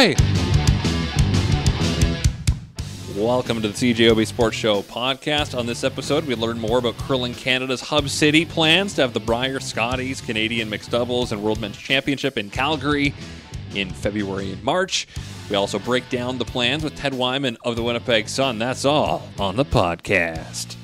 Hi. Welcome to the CJOB Sports Show podcast. On this episode, we learn more about Curling Canada's Hub City plans to have the Brier Scotties Canadian Mixed Doubles and World Men's Championship in Calgary in February and March. We also break down the plans with Ted Wyman of the Winnipeg Sun. That's all on the podcast.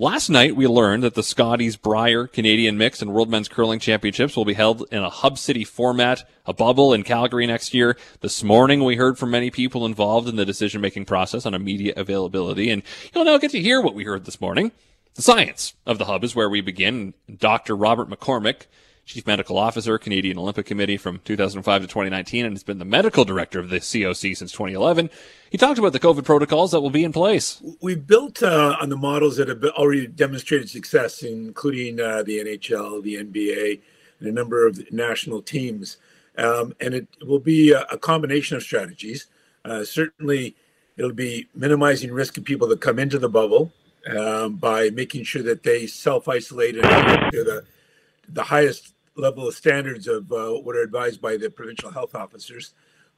Last night, we learned that the Scotties Brier Canadian Mixed and World Men's Curling Championships will be held in a hub city format, a bubble in Calgary next year. This morning, we heard from many people involved in the decision making process on immediate availability, and you'll now get to hear what we heard this morning. The science of the hub is where we begin. Dr. Robert McCormack Chief Medical Officer, Canadian Olympic Committee from 2005 to 2019, and has been the medical director of the COC since 2011. He talked about the COVID protocols that will be in place. We've built uh, on the models that have already demonstrated success, including uh, the NHL, the NBA, and a number of national teams. Um, and it will be a, a combination of strategies. Uh, certainly, it'll be minimizing risk of people that come into the bubble um, by making sure that they self isolate and to the, the highest level of standards of uh, what are advised by the provincial health officers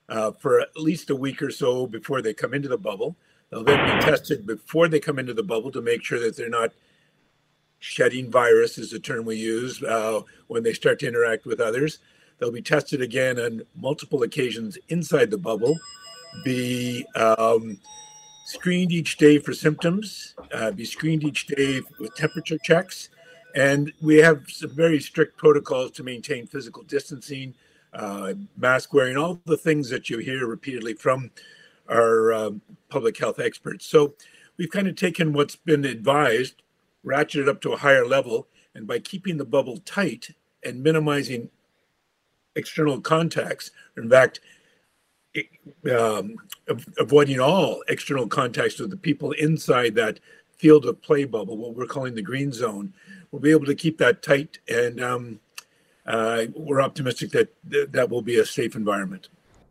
uh, for at least a week or so before they come into the bubble. They'll then be tested before they come into the bubble to make sure that they're not shedding virus, is the term we use, uh, when they start to interact with others. They'll be tested again on multiple occasions inside the bubble, be um, screened each day for symptoms, uh, be screened each day with temperature checks and we have some very strict protocols to maintain physical distancing, uh, mask wearing, all the things that you hear repeatedly from our um, public health experts. So we've kind of taken what's been advised, ratcheted up to a higher level, and by keeping the bubble tight and minimizing external contacts, in fact, um, avoiding all external contacts with the people inside that field of play bubble, what we're calling the green zone, we'll be able to keep that tight, and um, uh, we're optimistic that th- that will be a safe environment.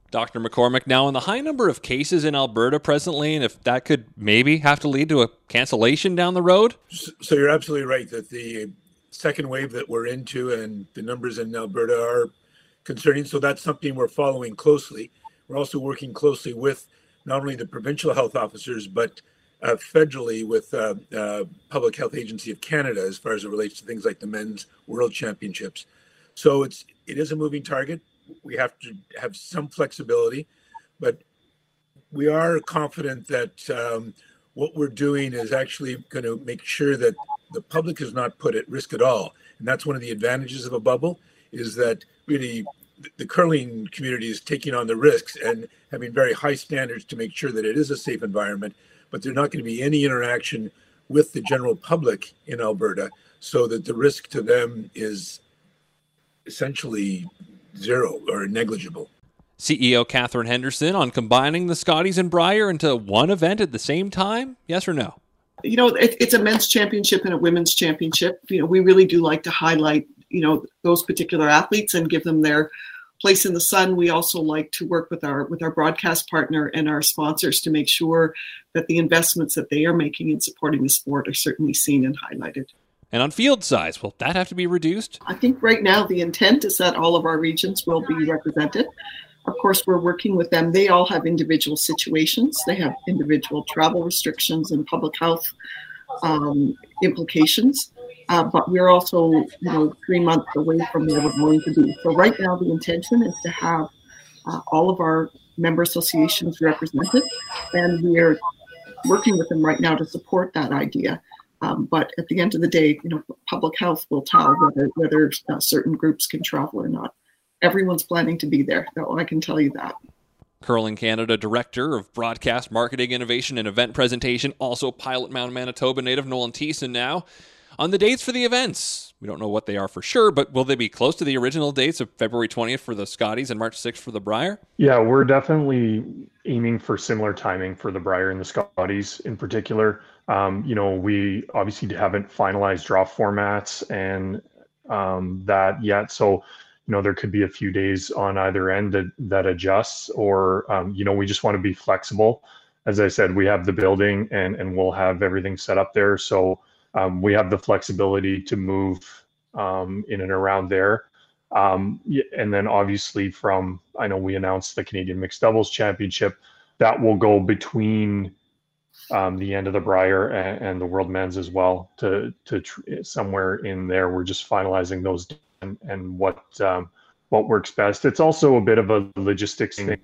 Dr. McCormack, now on the high number of cases in Alberta presently, and if that could maybe have to lead to a cancellation down the road? So you're absolutely right that the second wave that we're into and the numbers in Alberta are concerning. So that's something we're following closely. We're also working closely with not only the provincial health officers, but uh, federally with uh, uh, Public Health Agency of Canada as far as it relates to things like the men's World Championships. So it's it is a moving target. We have to have some flexibility, but we are confident that um, what we're doing is actually going to make sure that the public is not put at risk at all. And that's one of the advantages of a bubble is that really the curling community is taking on the risks and having very high standards to make sure that it is a safe environment but there's not going to be any interaction with the general public in Alberta, so that the risk to them is essentially zero or negligible. CEO Katherine Henderson on combining the Scotties and Brier into one event at the same time? Yes or no? You know, it, it's a men's championship and a women's championship. You know, we really do like to highlight, you know, those particular athletes and give them their place in the sun we also like to work with our with our broadcast partner and our sponsors to make sure that the investments that they are making in supporting the sport are certainly seen and highlighted. And on field size will that have to be reduced? I think right now the intent is that all of our regions will be represented. Of course we're working with them. They all have individual situations. They have individual travel restrictions and public health um, implications uh, but we're also, you know, three months away from where we're going to be. So right now, the intention is to have uh, all of our member associations represented, and we're working with them right now to support that idea. Um, but at the end of the day, you know, public health will tell whether whether uh, certain groups can travel or not. Everyone's planning to be there, though. I can tell you that. Curling Canada Director of Broadcast Marketing Innovation and Event Presentation, also Pilot Mound, Manitoba native Nolan Thiessen now on the dates for the events. We don't know what they are for sure, but will they be close to the original dates of February 20th for the Scotties and March 6th for the Brier? Yeah, we're definitely aiming for similar timing for the Brier and the Scotties in particular. Um, you know, we obviously haven't finalized draw formats and um, that yet. So, you know, there could be a few days on either end that, that adjusts, or, um, you know, we just want to be flexible. As I said, we have the building and, and we'll have everything set up there. So, um, we have the flexibility to move um, in and around there. Um, and then obviously from I know we announced the Canadian Mixed Doubles Championship that will go between um, the end of the Brier and, and, the World Men's as well to to tr- somewhere in there. We're just finalizing those and, and what um, what works best. It's also a bit of a logistics thing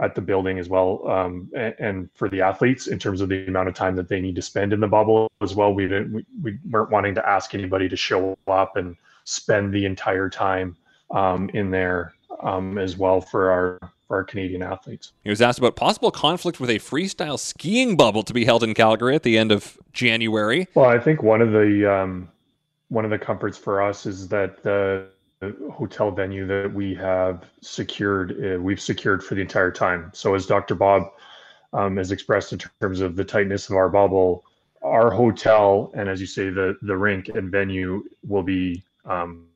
at the building as well, um, and, and, for the athletes in terms of the amount of time that they need to spend in the bubble as well. We didn't we, we weren't wanting to ask anybody to show up and spend the entire time um, in there um, as well for our for our Canadian athletes. He was asked about possible conflict with a freestyle skiing bubble to be held in Calgary at the end of January. Well, I think one of the um, one of the comforts for us is that the hotel venue that we have secured, uh, we've secured for the entire time. So as Dr. Bob um, has expressed in terms of the tightness of our bubble, our hotel and as you say, the the rink and venue will be um,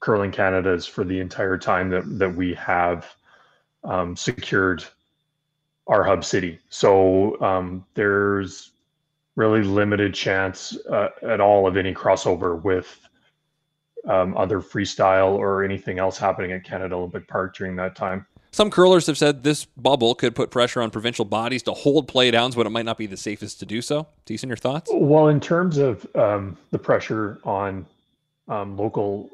Curling Canada's for the entire time that that we have um, secured our hub city. So um, there's really limited chance uh, at all of any crossover with um, other freestyle or anything else happening at Canada Olympic Park during that time. Some curlers have said this bubble could put pressure on provincial bodies to hold playdowns when it might not be the safest to do so. Thiessen, your thoughts? Well, in terms of um, the pressure on um, local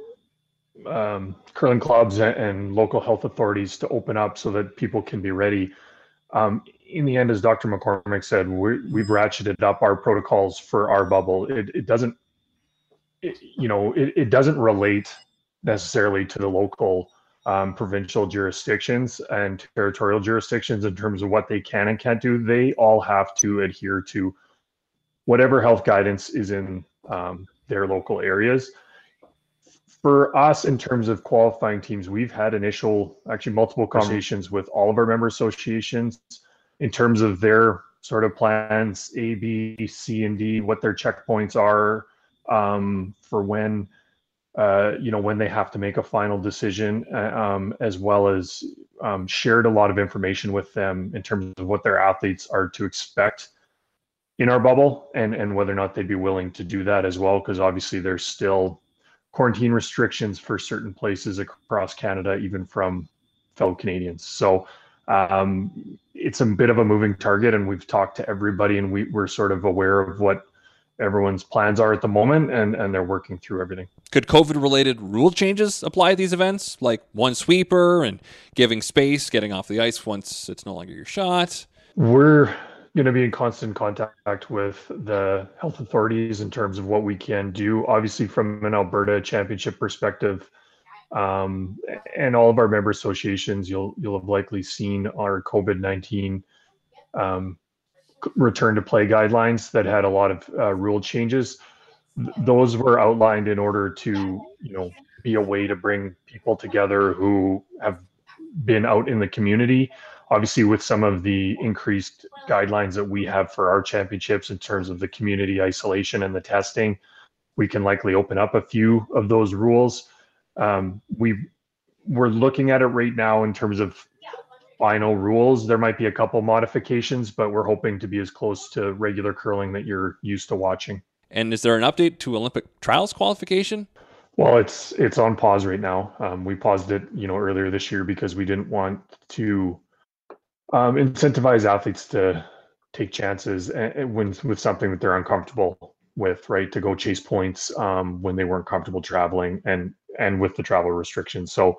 um, curling clubs and local health authorities to open up so that people can be ready. Um, in the end, as Dr. McCormack said, we have ratcheted up our protocols for our bubble. It, it doesn't, it, you know, it, it, doesn't relate necessarily to the local um, provincial jurisdictions and territorial jurisdictions in terms of what they can and can't do. They all have to adhere to whatever health guidance is in um, their local areas for us in terms of qualifying teams we've had initial actually multiple conversations with all of our member associations in terms of their sort of plans a b c and d what their checkpoints are um, for when uh, you know when they have to make a final decision uh, um, as well as um, shared a lot of information with them in terms of what their athletes are to expect in our bubble and and whether or not they'd be willing to do that as well because obviously there's still quarantine restrictions for certain places across Canada, even from fellow Canadians. So um, it's a bit of a moving target, and we've talked to everybody, and we, we're sort of aware of what everyone's plans are at the moment, and, and they're working through everything. Could COVID related rule changes apply at these events, like one sweeper and giving space, getting off the ice once it's no longer your shot? We're going to be in constant contact with the health authorities in terms of what we can do. Obviously, from an Alberta championship perspective, um, and all of our member associations, you'll you'll have likely seen our COVID nineteen um, return to play guidelines that had a lot of uh, rule changes. Th- those were outlined in order to you know be a way to bring people together who have been out in the community. Obviously with some of the increased guidelines that we have for our championships in terms of the community isolation and the testing we can likely open up a few of those rules. Um, we we're looking at it right now in terms of final rules there might be a couple modifications but we're hoping to be as close to regular curling that you're used to watching and is there an update to olympic trials qualification well, it's it's on pause right now. Um, we paused it, you know, earlier this year because we didn't want to um, incentivize athletes to take chances when with something that they're uncomfortable with, right? To go chase points um, when they weren't comfortable traveling and and with the travel restrictions. So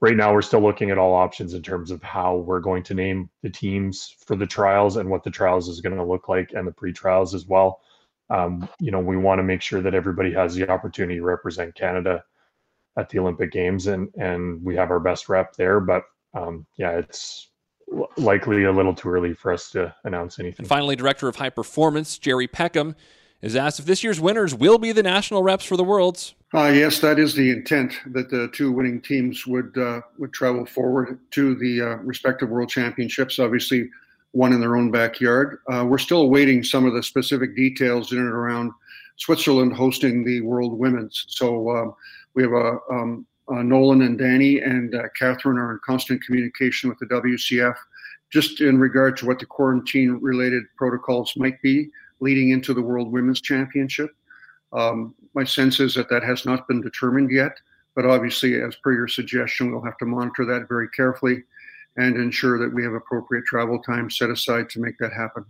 right now we're still looking at all options in terms of how we're going to name the teams for the trials and what the trials is going to look like and the pre-trials as well. Um, you know, we want to make sure that everybody has the opportunity to represent Canada at the Olympic Games, and and we have our best rep there. But um, yeah, it's likely a little too early for us to announce anything. And finally, Director of High Performance Gerry Peckham is asked if this year's winners will be the national reps for the Worlds. Uh, yes, that is the intent that the two winning teams would uh, would travel forward to the uh, respective World Championships. Obviously, one in their own backyard. Uh, we're still awaiting some of the specific details in and around Switzerland hosting the World Women's. So um, we have a um, uh, Nolan and Danny and uh, Katherine are in constant communication with the WCF just in regard to what the quarantine related protocols might be leading into the World Women's Championship. Um, my sense is that that has not been determined yet, but obviously, as per your suggestion, we'll have to monitor that very carefully and ensure that we have appropriate travel time set aside to make that happen.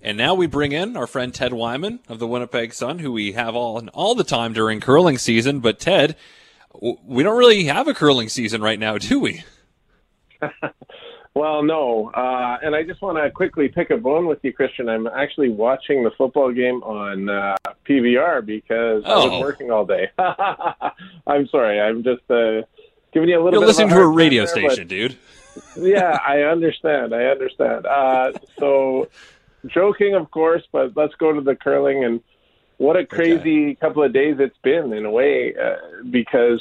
And now we bring in our friend Ted Wyman of the Winnipeg Sun, who we have all all the time during curling season. But Ted, we don't really have a curling season right now, do we? well, no. Uh, and I just want to quickly pick a bone with you, Christian. I'm actually watching the football game on uh, PVR because oh. I was oh. working all day. I'm sorry. I'm just uh, giving you a little. You're listening to a radio there, station, dude. yeah, I understand. I understand. Uh, so joking, of course, but let's go to the curling and what a crazy okay. couple of days it's been in a way uh, because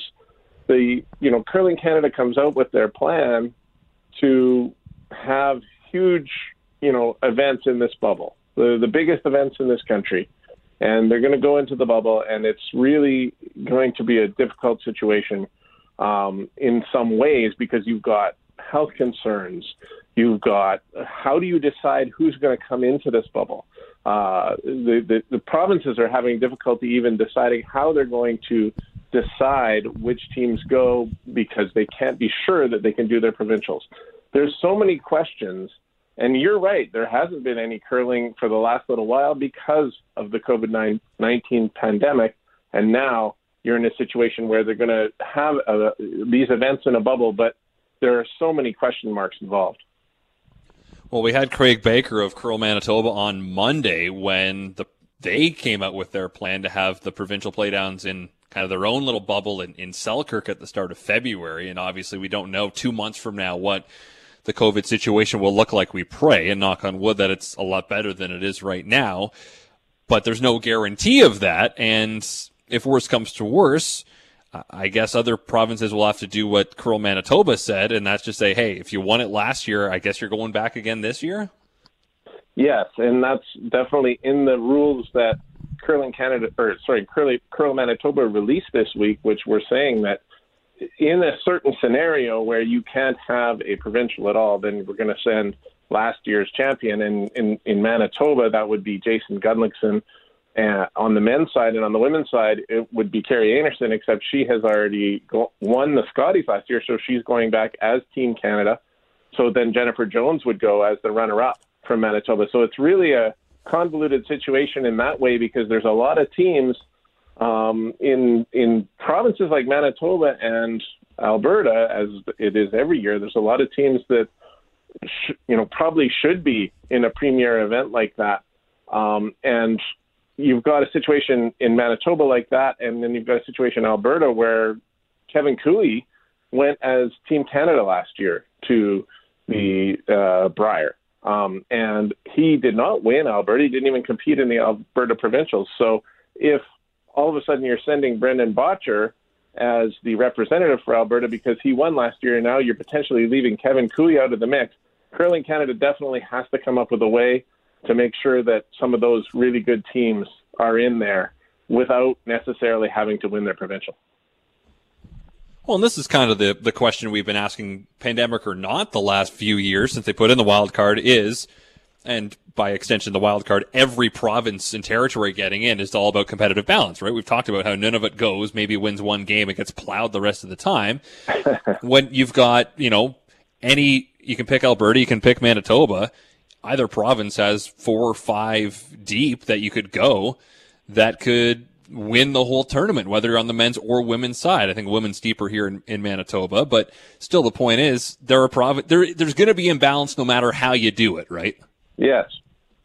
the you know curling Canada comes out with their plan to have huge you know events in this bubble, the the biggest events in this country, and they're going to go into the bubble, and it's really going to be a difficult situation um, in some ways because you've got health concerns. You've got how do you decide who's going to come into this bubble? Uh, the, the, the provinces are having difficulty even deciding how they're going to decide which teams go because they can't be sure that they can do their provincials. There's so many questions, and you're right. There hasn't been any curling for the last little while because of the COVID 19 pandemic, and now you're in a situation where they're going to have uh, these events in a bubble, but there are so many question marks involved. Well, we had Craig Baker of Curl Manitoba on Monday when the they came out with their plan to have the provincial playdowns in kind of their own little bubble in, in Selkirk at the start of February. And obviously, we don't know two months from now what the COVID situation will look like. We pray and knock on wood that it's a lot better than it is right now. But there's no guarantee of that. And if worse comes to worse, I guess other provinces will have to do what Curl Manitoba said, and that's just say, hey, if you won it last year, I guess you're going back again this year? Yes, and that's definitely in the rules that Curling Canada, or sorry, Curly, Curl Manitoba released this week, which we're saying that in a certain scenario where you can't have a provincial at all, then we're going to send last year's champion. And in, in Manitoba, that would be Jason Gunnlaugson uh, on the men's side and on the women's side, it would be Kerri Einarson, except she has already go- won the Scotties last year, so she's going back as Team Canada. So then Jennifer Jones would go as the runner-up from Manitoba. So it's really a convoluted situation in that way because there's a lot of teams um, in in provinces like Manitoba and Alberta, as it is every year. There's a lot of teams that sh- you know probably should be in a premier event like that. Um, and you've got a situation in Manitoba like that, and then you've got a situation in Alberta where Kevin Cooley went as Team Canada last year to the uh, Brier. Um, and he did not win Alberta. He didn't even compete in the Alberta provincials. So if all of a sudden you're sending Brendan Bottcher as the representative for Alberta because he won last year, and now you're potentially leaving Kevin Koe out of the mix, Curling Canada definitely has to come up with a way to make sure that some of those really good teams are in there without necessarily having to win their provincial. Well, and this is kind of the, the question we've been asking, pandemic or not, the last few years since they put in the wild card is, and by extension, the wild card, every province and territory getting in is all about competitive balance, right? We've talked about how Nunavut goes, maybe wins one game, it gets plowed the rest of the time. when you've got, you know, any, you can pick Alberta, you can pick Manitoba, either province has four or five deep that you could go that could win the whole tournament, whether you're on the men's or women's side. I think women's deeper here in, in Manitoba, but still the point is there are prov- there, there's going to be imbalance no matter how you do it, right? Yes.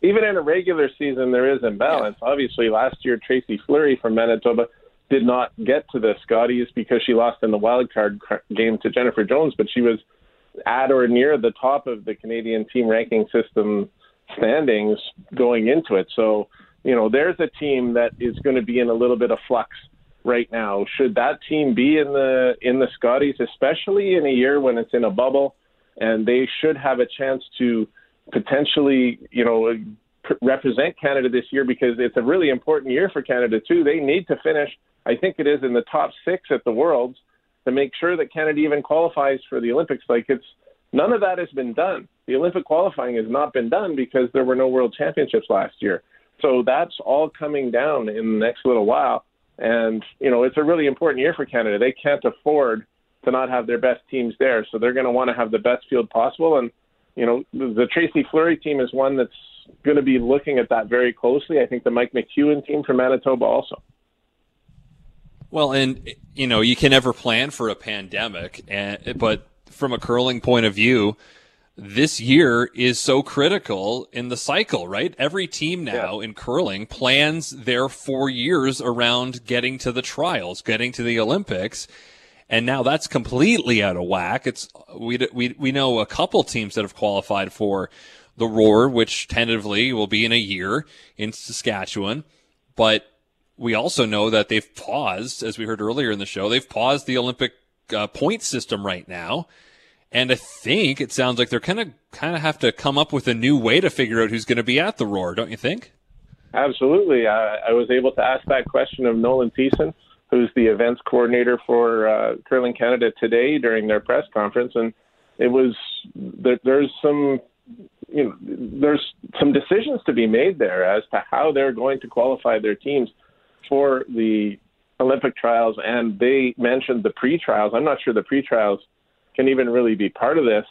Even in a regular season, there is imbalance. Yeah. Obviously, last year, Tracy Fleury from Manitoba did not get to the Scotties because she lost in the wild card game to Jennifer Jones, but she was – at or near the top of the Canadian team ranking system standings going into it. So, you know, there's a team that is going to be in a little bit of flux right now. Should that team be in the in the Scotties, especially in a year when it's in a bubble, and they should have a chance to potentially, you know, represent Canada this year because it's a really important year for Canada too. They need to finish. I think it is in the top six at the Worlds to make sure that Canada even qualifies for the Olympics. Like it's none of that has been done. The Olympic qualifying has not been done because there were no World Championships last year. So that's all coming down in the next little while. And, you know, it's a really important year for Canada. They can't afford to not have their best teams there. So they're going to want to have the best field possible. And, you know, the Tracy Fleury team is one that's going to be looking at that very closely. I think the Mike McEwen team from Manitoba also. Well, and you know, you can never plan for a pandemic, and but from a curling point of view, this year is so critical in the cycle, right? Every team now yeah. in curling plans their four years around getting to the trials, getting to the Olympics. And now that's completely out of whack. It's, we, we, we know a couple teams that have qualified for the Roar, which tentatively will be in a year in Saskatchewan. But we also know that they've paused, as we heard earlier in the show, they've paused the Olympic uh, point system right now. And I think it sounds like they're kind of kind of have to come up with a new way to figure out who's going to be at the Roar, don't you think? Absolutely. I, I was able to ask that question of Nolan Thiessen, who's the events coordinator for uh, Curling Canada today during their press conference, and it was there, there's some you know there's some decisions to be made there as to how they're going to qualify their teams for the Olympic trials, and they mentioned the pre-trials. I'm not sure the pre-trials can even really be part of this.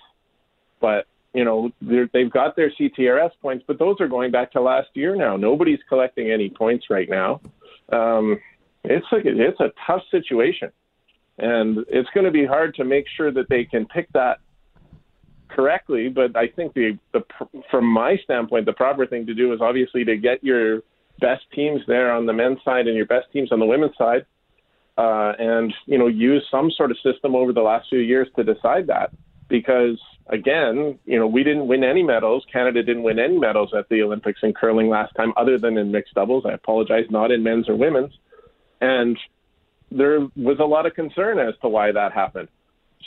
But you know they've got their CTRS points, but those are going back to last year now. Nobody's collecting any points right now. Um, it's like it's a tough situation, and it's going to be hard to make sure that they can pick that correctly. But I think the, the from my standpoint, the proper thing to do is obviously to get your best teams there on the men's side and your best teams on the women's side uh, and you know use some sort of system over the last few years to decide that. Because again you know we didn't win any medals. Canada didn't win any medals at the olympics in curling last time other than in mixed doubles. I apologize not in men's or women's. And there was a lot of concern as to why that happened.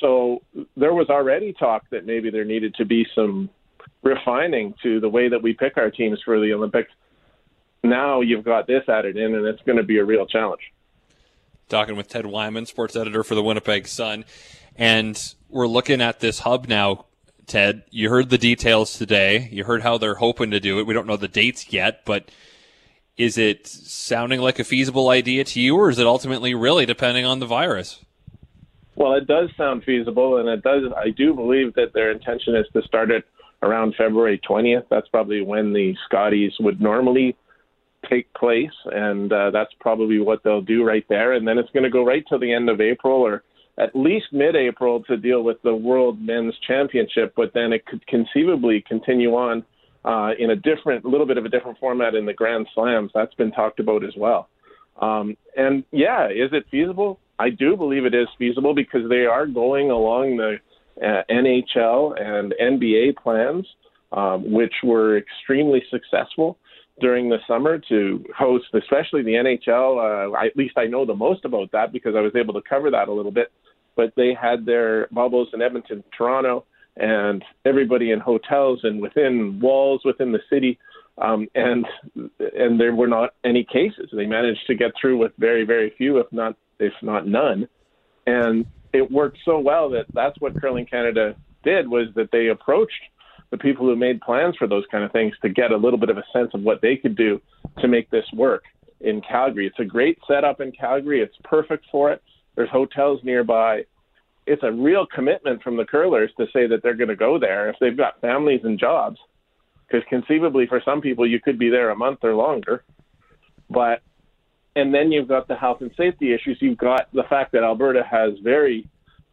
So there was already talk that maybe there needed to be some refining to the way that we pick our teams for the olympics. Now you've got this added in and it's going to be a real challenge talking with Ted Wyman, sports editor for the Winnipeg Sun. And we're looking at this hub now, Ted. You heard the details today. You heard how they're hoping to do it. We don't know the dates yet, but is it sounding like a feasible idea to you, or is it ultimately really depending on the virus? Well, it does sound feasible, and it does. I do believe that their intention is to start it around February 20th. That's probably when the Scotties would normally take place, and uh, that's probably what they'll do right there. And then it's going to go right till the end of April or at least mid-April to deal with the World Men's Championship. But then it could conceivably continue on uh, in a different, little bit of a different format in the Grand Slams. That's been talked about as well. Um, and yeah, is it feasible? I do believe it is feasible because they are going along the uh, NHL and NBA plans, um, which were extremely successful during the summer to host, especially the NHL. Uh, I, at least I know the most about that because I was able to cover that a little bit. But they had their bubbles in Edmonton, Toronto, and everybody in hotels and within walls within the city. Um, and and there were not any cases. They managed to get through with very very few, if not if not none. And it worked so well that that's what Curling Canada did was that they approached the people who made plans for those kind of things to get a little bit of a sense of what they could do to make this work in Calgary. It's a great setup in Calgary. It's perfect for it. There's hotels nearby. It's a real commitment from the curlers to say that they're going to go there if they've got families and jobs. Because conceivably, for some people, you could be there a month or longer. But, and then you've got the health and safety issues. You've got the fact that Alberta has very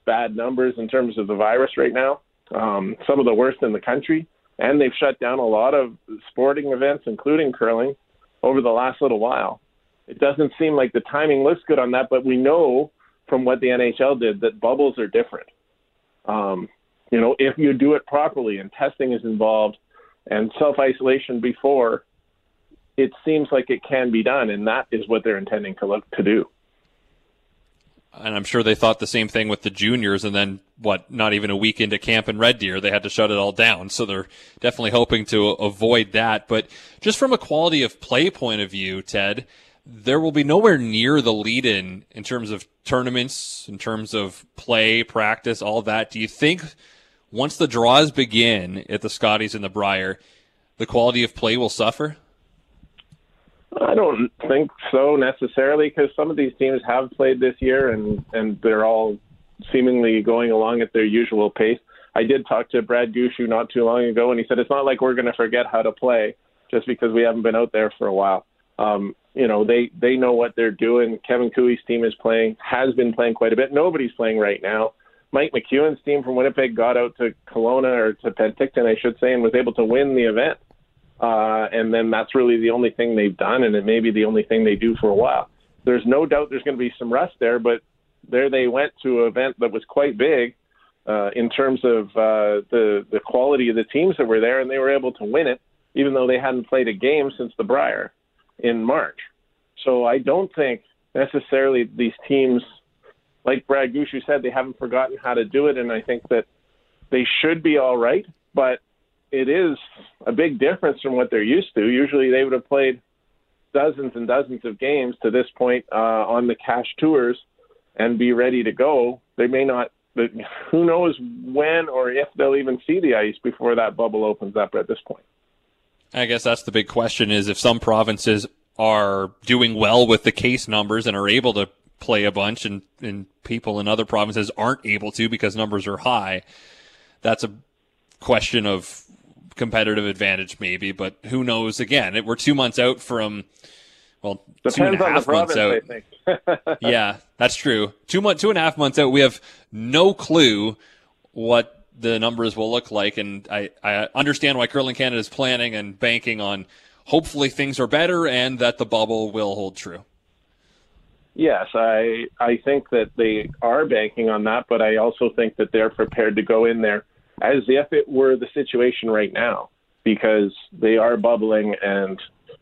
bad numbers in terms of the virus right now um, some of the worst in the country, and they've shut down a lot of sporting events, including curling, over the last little while. It doesn't seem like the timing looks good on that, but we know from what the NHL did that bubbles are different. Um, you know, if you do it properly and testing is involved and self isolation before, it seems like it can be done, and that is what they're intending to look to do and I'm sure they thought the same thing with the juniors. And then, what? Not even a week into camp in Red Deer, they had to shut it all down. So they're definitely hoping to avoid that. But just from a quality of play point of view, Ted, there will be nowhere near the lead in in terms of tournaments, in terms of play, practice, all that. Do you think once the draws begin at the Scotties and the Brier, the quality of play will suffer? I don't think so necessarily because some of these teams have played this year and and they're all seemingly going along at their usual pace. I did talk to Brad Gushue not too long ago, and he said it's not like we're going to forget how to play just because we haven't been out there for a while. Um, you know, they they know what they're doing. Kevin Koe's team is playing, has been playing quite a bit. Nobody's playing right now. Mike McEwen's team from Winnipeg got out to Kelowna or to Penticton, I should say, and was able to win the event. Uh, and then that's really the only thing they've done, and it may be the only thing they do for a while. There's no doubt there's going to be some rust there, but there they went to an event that was quite big uh, in terms of uh, the the quality of the teams that were there, and they were able to win it, even though they hadn't played a game since the Brier in March. So I don't think necessarily these teams, like Brad Gushue said, they haven't forgotten how to do it, and I think that they should be all right. But it is a big difference from what they're used to. Usually, they would have played dozens and dozens of games to this point uh, on the cash tours and be ready to go. They may not. Who knows when or if they'll even see the ice before that bubble opens up at this point. I guess that's the big question: is if some provinces are doing well with the case numbers and are able to play a bunch, and and people in other provinces aren't able to because numbers are high. That's a question of competitive advantage, maybe, but who knows? Again, we're two months out from, well, Depends two and a half months province, out. yeah, that's true. Two months, two and a half months out, we have no clue what the numbers will look like, and I, I understand why Curling Canada is planning and banking on. Hopefully, things are better, and that the bubble will hold true. Yes, I I think that they are banking on that, but I also think that they're prepared to go in there as if it were the situation right now because they are bubbling and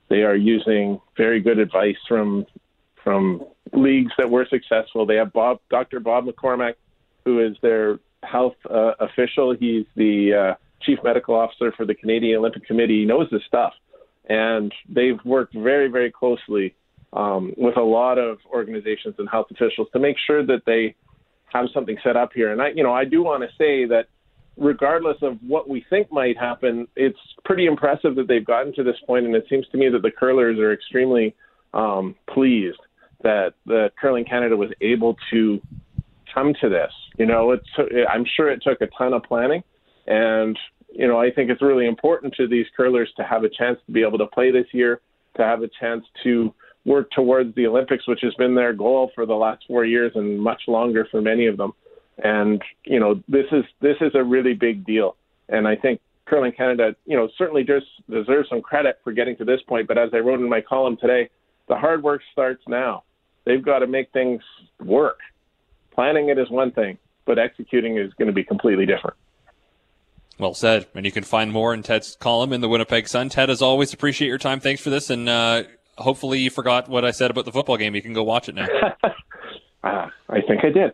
they are using very good advice from from leagues that were successful. They have Bob, Dr. Bob McCormack, who is their health uh, official. He's the uh, chief medical officer for the Canadian Olympic Committee. He knows this stuff, and they've worked very, very closely um, with a lot of organizations and health officials to make sure that they have something set up here. And I, you know, I do want to say that regardless of what we think might happen, it's pretty impressive that they've gotten to this point, and it seems to me that the curlers are extremely um, pleased that the Curling Canada was able to come to this. You know, I'm sure it took a ton of planning, and you know, I think it's really important to these curlers to have a chance to be able to play this year, to have a chance to work towards the Olympics, which has been their goal for the last four years and much longer for many of them. And you know, this is this is a really big deal. And I think Curling Canada, you know, certainly just deserves some credit for getting to this point. But as I wrote in my column today, the hard work starts now. They've got to make things work. Planning it is one thing, but executing is going to be completely different. Well said. And you can find more in Ted's column in the Winnipeg Sun. Ted, as always, appreciate your time. Thanks for this. And uh, hopefully you forgot what I said about the football game. You can go watch it now. uh, I think I did.